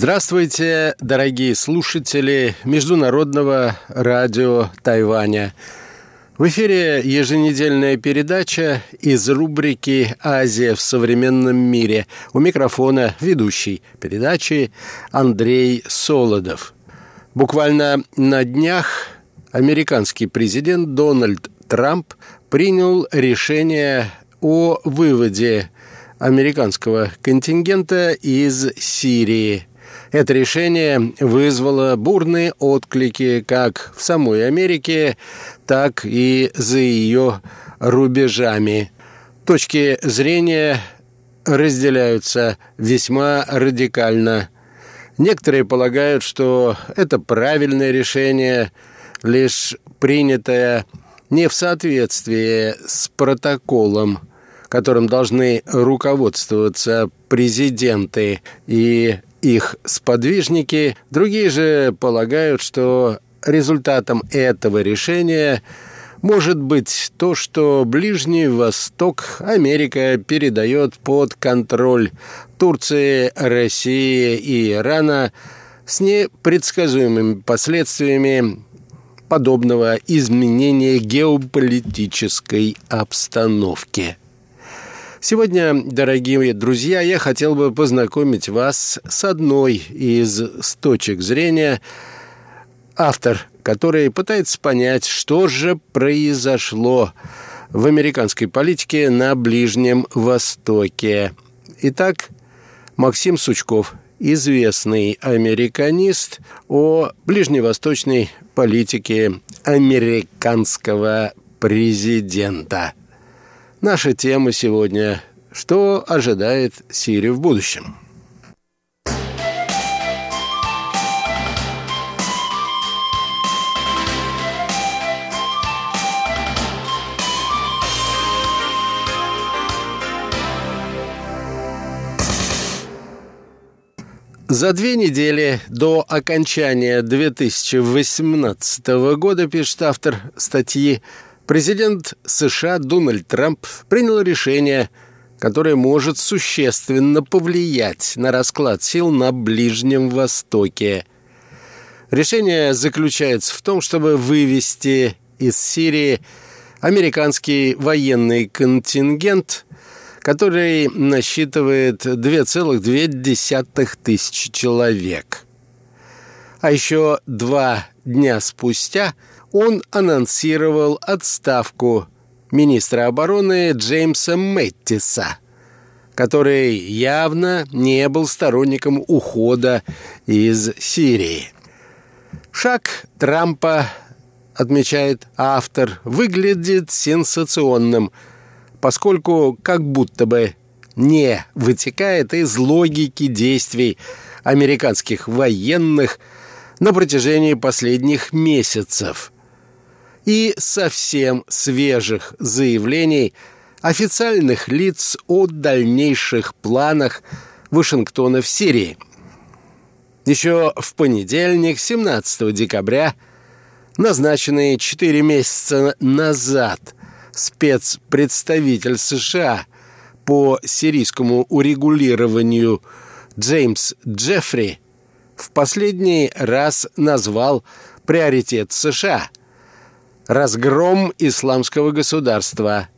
Здравствуйте, дорогие слушатели Международного радио Тайваня. В эфире еженедельная передача из рубрики «Азия в современном мире». У микрофона ведущий передачи Андрей Солодов. Буквально на днях американский президент Дональд Трамп принял решение о выводе американского контингента из Сирии. Это решение вызвало бурные отклики как в самой Америке, так и за ее рубежами. Точки зрения разделяются весьма радикально. Некоторые полагают, что это правильное решение, лишь принятое не в соответствии с протоколом, которым должны руководствоваться президенты и их сподвижники. Другие же полагают, что результатом этого решения может быть то, что Ближний Восток Америка передает под контроль Турции, России и Ирана с непредсказуемыми последствиями подобного изменения геополитической обстановки. Сегодня, дорогие друзья, я хотел бы познакомить вас с одной из точек зрения, автор который пытается понять, что же произошло в американской политике на Ближнем Востоке. Итак, Максим Сучков, известный американист о ближневосточной политике американского президента. Наша тема сегодня – что ожидает Сирию в будущем? За две недели до окончания 2018 года, пишет автор статьи, президент США Дональд Трамп принял решение, которое может существенно повлиять на расклад сил на Ближнем Востоке. Решение заключается в том, чтобы вывести из Сирии американский военный контингент – который насчитывает 2,2 тысячи человек. А еще два дня спустя он анонсировал отставку министра обороны Джеймса Мэттиса, который явно не был сторонником ухода из Сирии. Шаг Трампа, отмечает автор, выглядит сенсационным – поскольку как будто бы не вытекает из логики действий американских военных на протяжении последних месяцев и совсем свежих заявлений официальных лиц о дальнейших планах Вашингтона в Сирии. Еще в понедельник, 17 декабря, назначенные четыре месяца назад – спецпредставитель США по сирийскому урегулированию Джеймс Джеффри в последний раз назвал приоритет США – разгром исламского государства,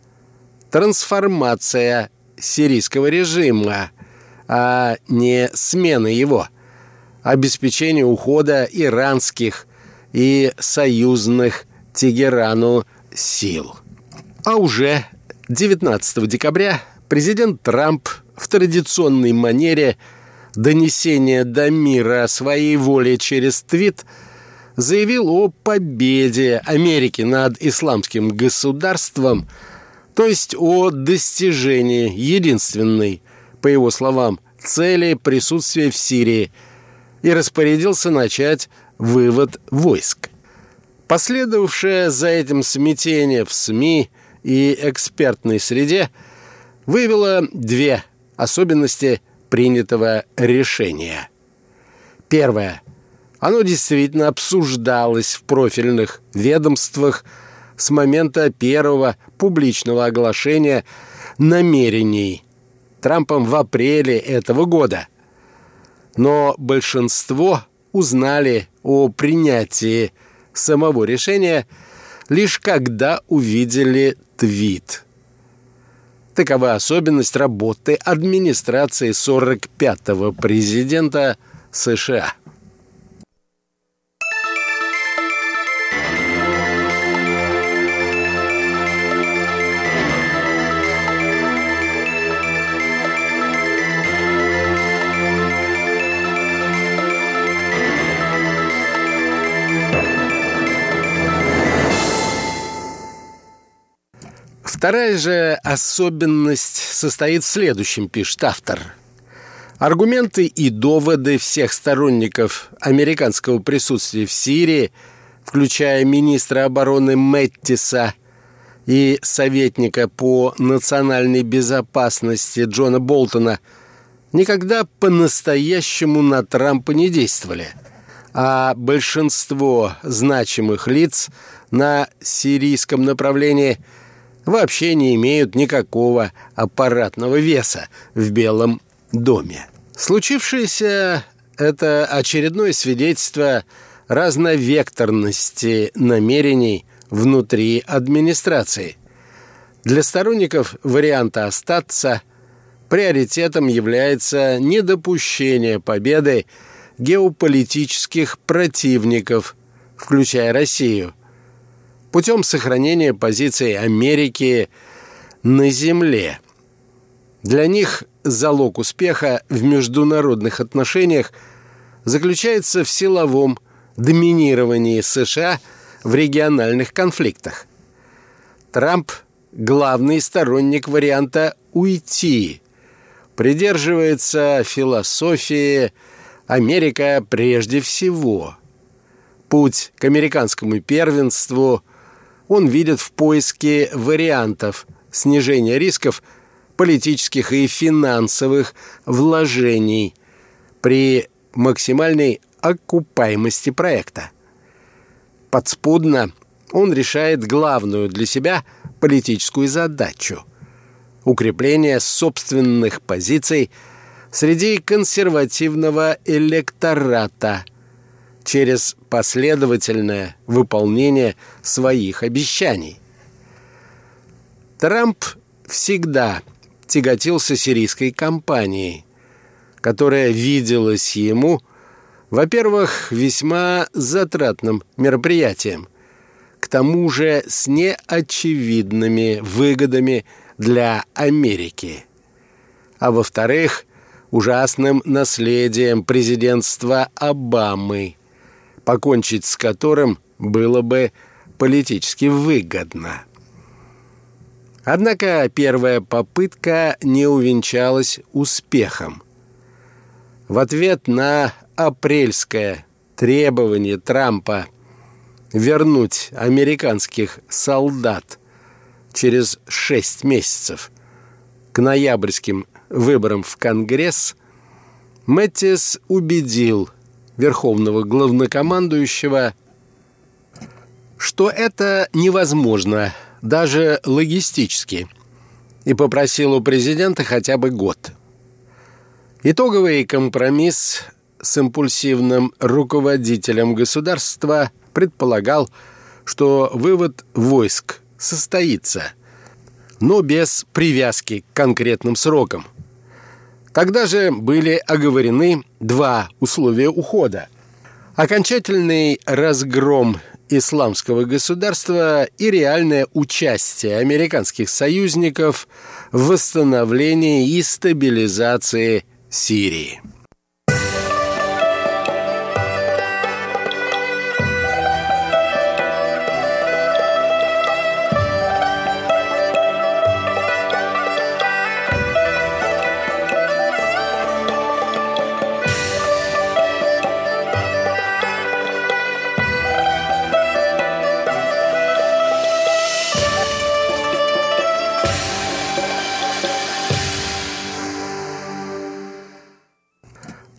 трансформация сирийского режима, а не смена его, обеспечение ухода иранских и союзных Тегерану сил. А уже 19 декабря президент Трамп в традиционной манере донесения до мира своей воле через твит заявил о победе Америки над исламским государством, то есть о достижении единственной, по его словам, цели присутствия в Сирии и распорядился начать вывод войск. Последовавшее за этим смятение в СМИ – и экспертной среде выявила две особенности принятого решения. Первое. Оно действительно обсуждалось в профильных ведомствах с момента первого публичного оглашения намерений Трампом в апреле этого года. Но большинство узнали о принятии самого решения лишь когда увидели твит. Такова особенность работы администрации 45-го президента США. Вторая же особенность состоит в следующем, пишет автор. Аргументы и доводы всех сторонников американского присутствия в Сирии, включая министра обороны Мэттиса и советника по национальной безопасности Джона Болтона, никогда по-настоящему на Трампа не действовали – а большинство значимых лиц на сирийском направлении – вообще не имеют никакого аппаратного веса в Белом доме. Случившееся – это очередное свидетельство разновекторности намерений внутри администрации. Для сторонников варианта «остаться» приоритетом является недопущение победы геополитических противников, включая Россию – путем сохранения позиции Америки на Земле. Для них залог успеха в международных отношениях заключается в силовом доминировании США в региональных конфликтах. Трамп – главный сторонник варианта «уйти», придерживается философии «Америка прежде всего». Путь к американскому первенству он видит в поиске вариантов снижения рисков политических и финансовых вложений при максимальной окупаемости проекта. Подспудно он решает главную для себя политическую задачу – укрепление собственных позиций среди консервативного электората – через последовательное выполнение своих обещаний. Трамп всегда тяготился сирийской кампанией, которая виделась ему, во-первых, весьма затратным мероприятием, к тому же с неочевидными выгодами для Америки, а во-вторых, ужасным наследием президентства Обамы – покончить с которым было бы политически выгодно. Однако первая попытка не увенчалась успехом. В ответ на апрельское требование Трампа вернуть американских солдат через шесть месяцев к ноябрьским выборам в Конгресс, Мэттис убедил верховного главнокомандующего, что это невозможно, даже логистически, и попросил у президента хотя бы год. Итоговый компромисс с импульсивным руководителем государства предполагал, что вывод войск состоится, но без привязки к конкретным срокам – Тогда же были оговорены два условия ухода. Окончательный разгром исламского государства и реальное участие американских союзников в восстановлении и стабилизации Сирии.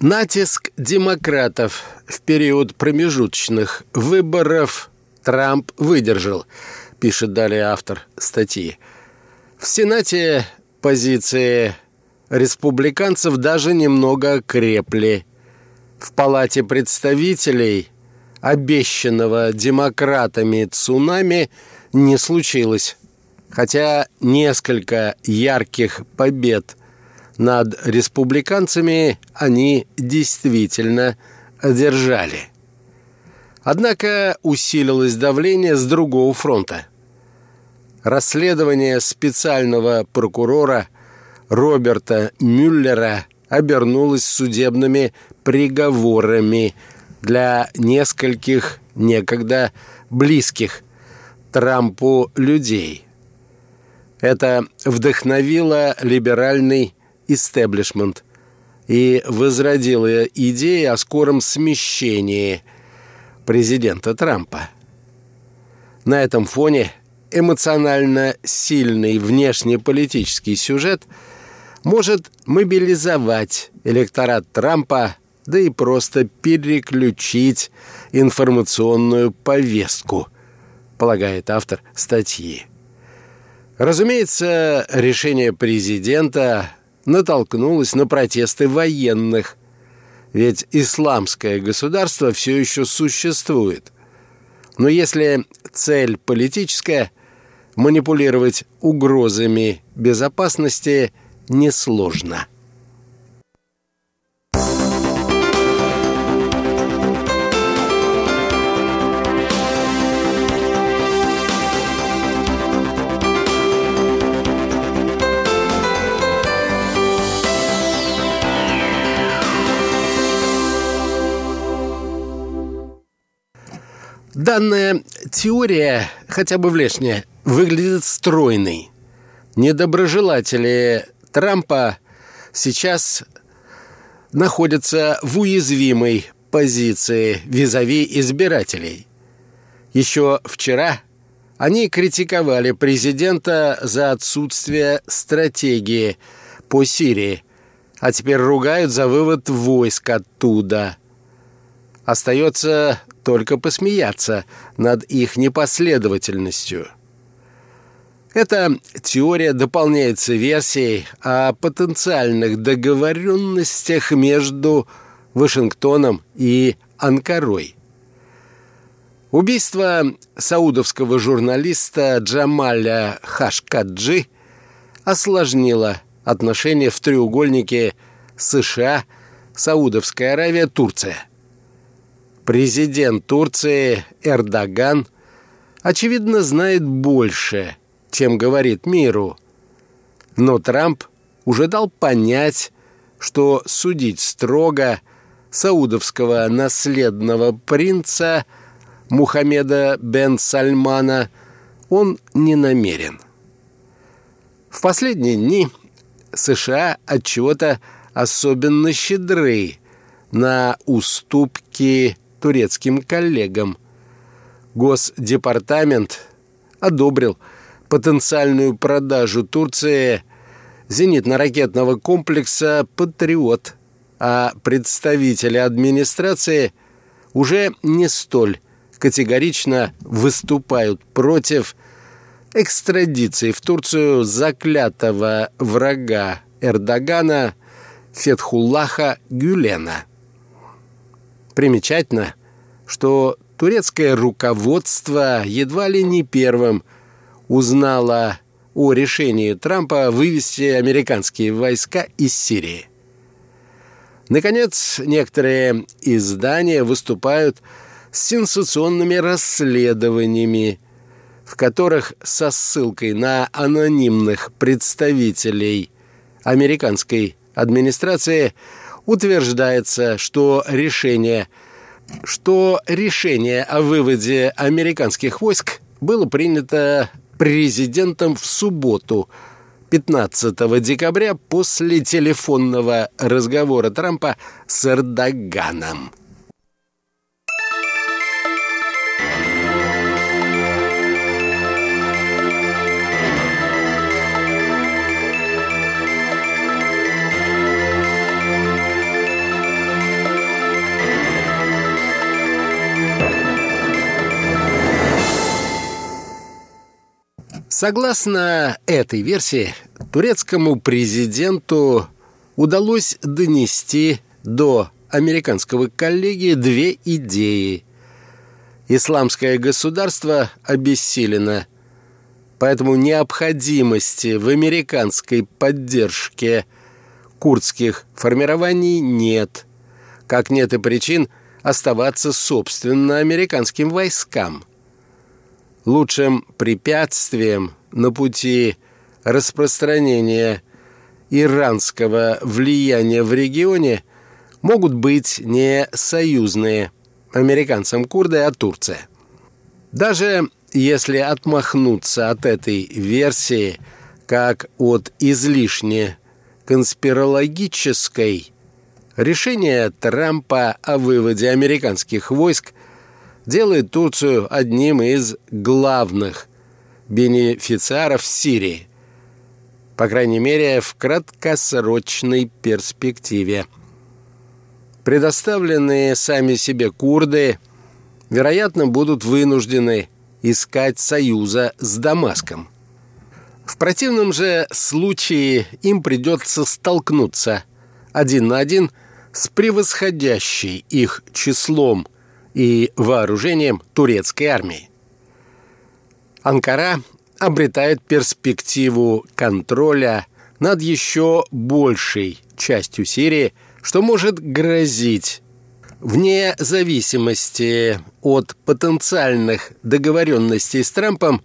Натиск демократов в период промежуточных выборов Трамп выдержал, пишет далее автор статьи. В Сенате позиции республиканцев даже немного крепли. В Палате представителей обещанного демократами цунами не случилось, хотя несколько ярких побед над республиканцами они действительно одержали. Однако усилилось давление с другого фронта. Расследование специального прокурора Роберта Мюллера обернулось судебными приговорами для нескольких некогда близких Трампу людей. Это вдохновило либеральный истеблишмент и возродило идеи о скором смещении президента Трампа. На этом фоне эмоционально сильный внешнеполитический сюжет может мобилизовать электорат Трампа, да и просто переключить информационную повестку, полагает автор статьи. Разумеется, решение президента натолкнулось на протесты военных, ведь исламское государство все еще существует. Но если цель политическая, манипулировать угрозами безопасности несложно. Данная теория, хотя бы внешне, выглядит стройной. Недоброжелатели Трампа сейчас находятся в уязвимой позиции визави избирателей. Еще вчера они критиковали президента за отсутствие стратегии по Сирии, а теперь ругают за вывод войск оттуда. Остается только посмеяться над их непоследовательностью. Эта теория дополняется версией о потенциальных договоренностях между Вашингтоном и Анкарой. Убийство саудовского журналиста Джамаля Хашкаджи осложнило отношения в треугольнике США, Саудовская Аравия, Турция – Президент Турции Эрдоган, очевидно, знает больше, чем говорит миру. Но Трамп уже дал понять, что судить строго саудовского наследного принца Мухаммеда бен Сальмана он не намерен. В последние дни США от чего-то особенно щедры на уступки турецким коллегам. Госдепартамент одобрил потенциальную продажу Турции зенитно-ракетного комплекса «Патриот», а представители администрации уже не столь категорично выступают против экстрадиции в Турцию заклятого врага Эрдогана Фетхуллаха Гюлена. Примечательно, что турецкое руководство едва ли не первым узнало о решении Трампа вывести американские войска из Сирии. Наконец, некоторые издания выступают с сенсационными расследованиями, в которых со ссылкой на анонимных представителей американской администрации – утверждается, что решение, что решение о выводе американских войск было принято президентом в субботу, 15 декабря, после телефонного разговора Трампа с Эрдоганом. Согласно этой версии, турецкому президенту удалось донести до американского коллеги две идеи. Исламское государство обессилено, поэтому необходимости в американской поддержке курдских формирований нет, как нет и причин оставаться собственно американским войскам. Лучшим препятствием на пути распространения иранского влияния в регионе могут быть не союзные американцам курды, а Турция. Даже если отмахнуться от этой версии как от излишне конспирологической, решение Трампа о выводе американских войск делает Турцию одним из главных бенефициаров Сирии по крайней мере, в краткосрочной перспективе. Предоставленные сами себе курды, вероятно, будут вынуждены искать союза с Дамаском. В противном же случае им придется столкнуться один на один с превосходящей их числом и вооружением турецкой армии. Анкара обретает перспективу контроля над еще большей частью Сирии, что может грозить вне зависимости от потенциальных договоренностей с Трампом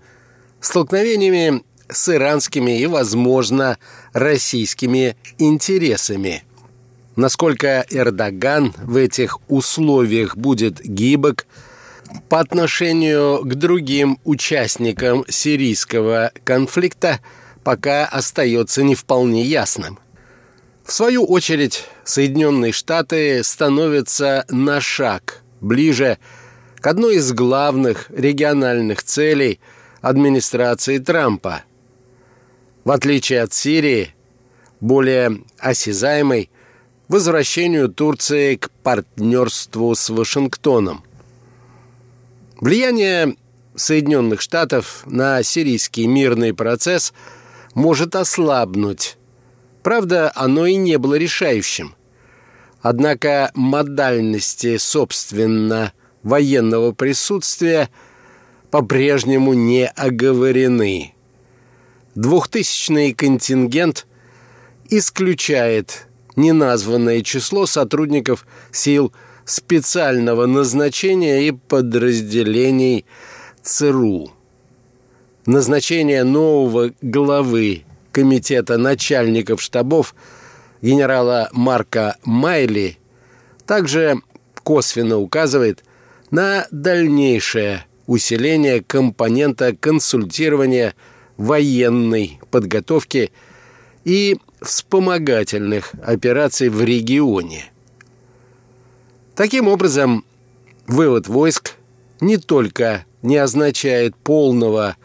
столкновениями с иранскими и, возможно, российскими интересами. Насколько Эрдоган в этих условиях будет гибок – по отношению к другим участникам сирийского конфликта пока остается не вполне ясным. В свою очередь, Соединенные Штаты становятся на шаг ближе к одной из главных региональных целей администрации Трампа. В отличие от Сирии, более осязаемой возвращению Турции к партнерству с Вашингтоном. Влияние Соединенных Штатов на сирийский мирный процесс может ослабнуть. Правда, оно и не было решающим. Однако модальности, собственно, военного присутствия по-прежнему не оговорены. Двухтысячный контингент исключает неназванное число сотрудников сил специального назначения и подразделений ЦРУ. Назначение нового главы Комитета начальников штабов генерала Марка Майли также косвенно указывает на дальнейшее усиление компонента консультирования военной подготовки и вспомогательных операций в регионе – Таким образом, вывод войск не только не означает полного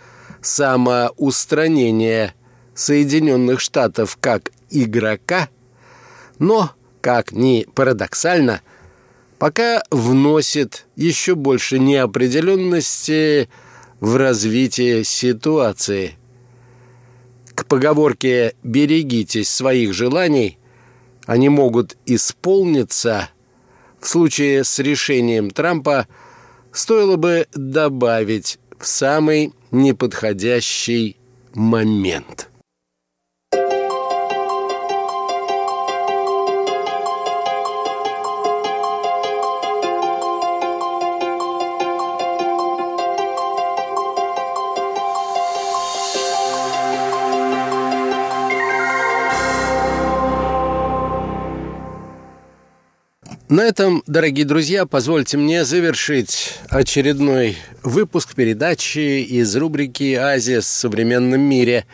самоустранения Соединенных Штатов как игрока, но, как ни парадоксально, пока вносит еще больше неопределенности в развитие ситуации. К поговорке «берегитесь своих желаний» они могут исполниться – в случае с решением Трампа стоило бы добавить в самый неподходящий момент. На этом, дорогие друзья, позвольте мне завершить очередной выпуск передачи из рубрики «Азия в современном мире».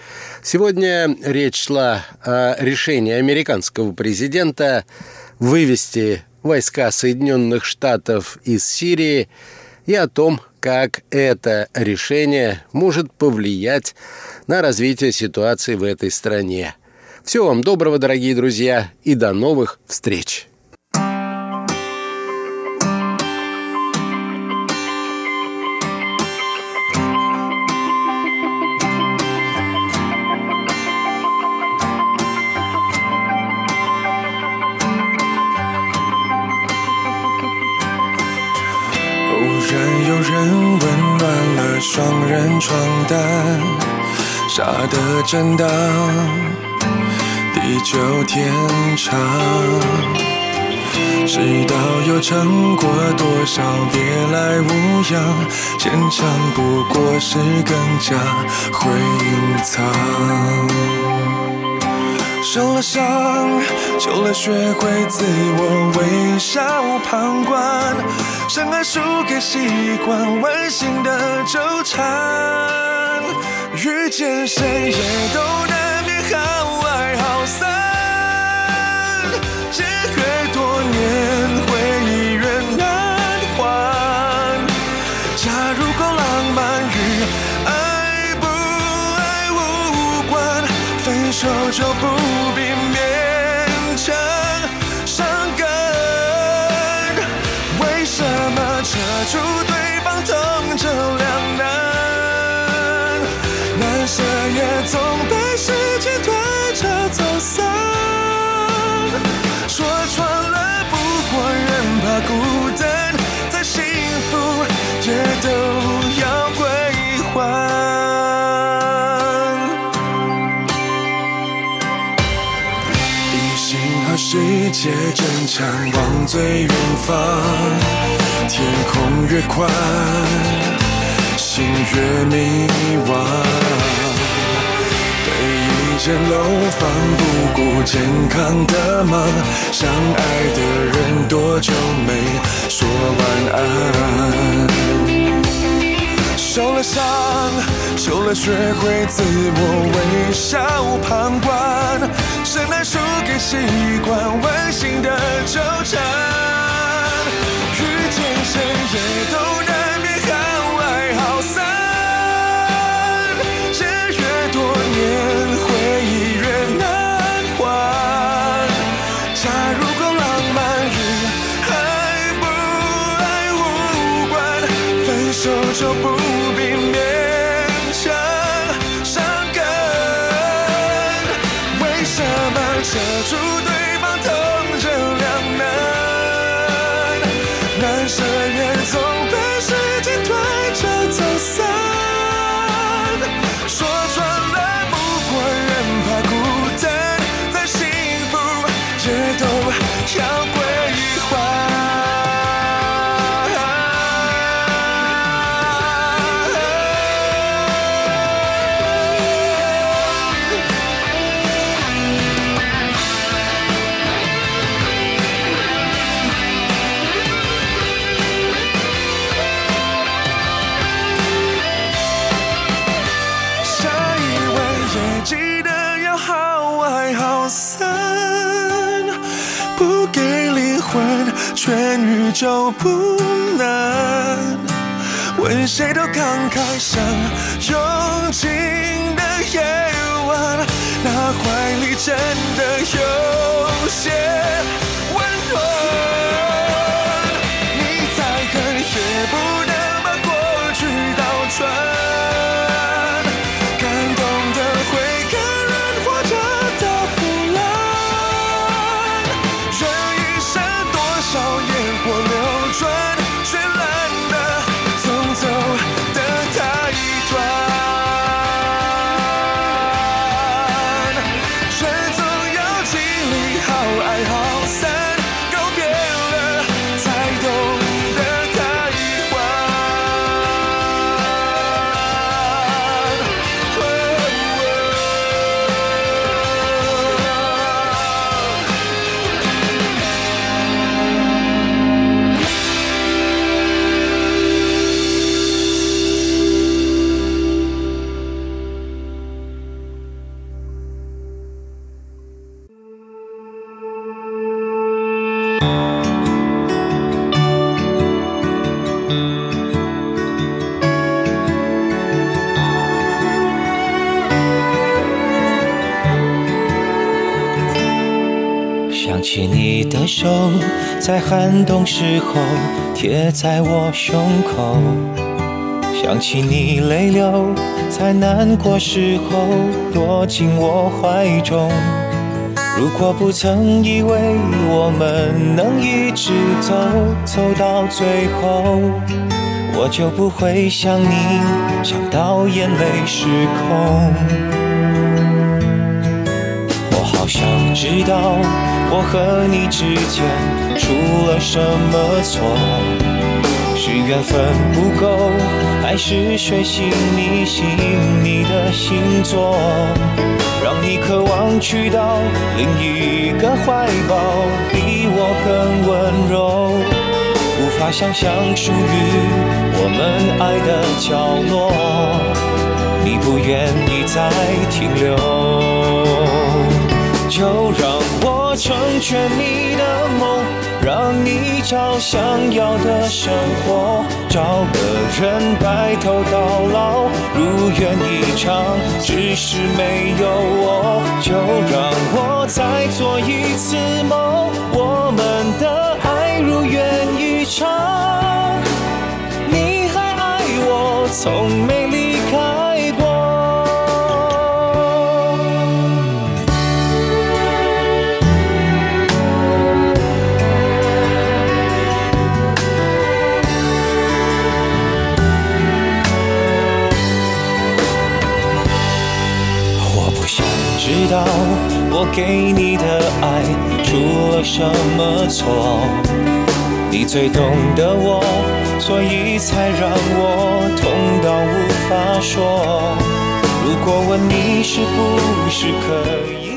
Сегодня речь шла о решении американского президента вывести войска Соединенных Штатов из Сирии и о том, как это решение может повлиять на развитие ситуации в этой стране. Всего вам доброго, дорогие друзья, и до новых встреч! 然有人温暖了双人床单，傻的真当地久天长。知道又撑过多少别来无恙，坚强不过是更加会隐藏。受了伤，久了学会自我微笑旁观，深爱输给习惯，温馨的纠缠。遇见谁也都难手就不。必界争抢，往最远方。天空越宽，心越迷惘。被一间楼房不顾健康的忙，相爱的人多久没说晚安？受了伤，久了学会自我微笑旁观，深爱输给习惯，温馨的纠缠。遇见谁也都就不难，问谁都感慨，像用尽的夜晚，那怀里真的有手在寒冬时候贴在我胸口，想起你泪流在难过时候躲进我怀中。如果不曾以为我们能一直走走到最后。我就不会想你，想到眼泪失控。好想知道，我和你之间出了什么错。是缘分不够，还是水星逆行你的星座，让你渴望去到另一个怀抱，比我更温柔，无法想象属于我们爱的角落，你不愿意再停留，就让我成全你的梦。让你找想要的生活，找个人白头到老，如愿以偿。只是没有我，就让我再做一次梦，我们的爱如愿以偿。你还爱我，从没离我给你的爱出了什么错？你最懂得我，所以才让我痛到无法说。如果问你是不是可以？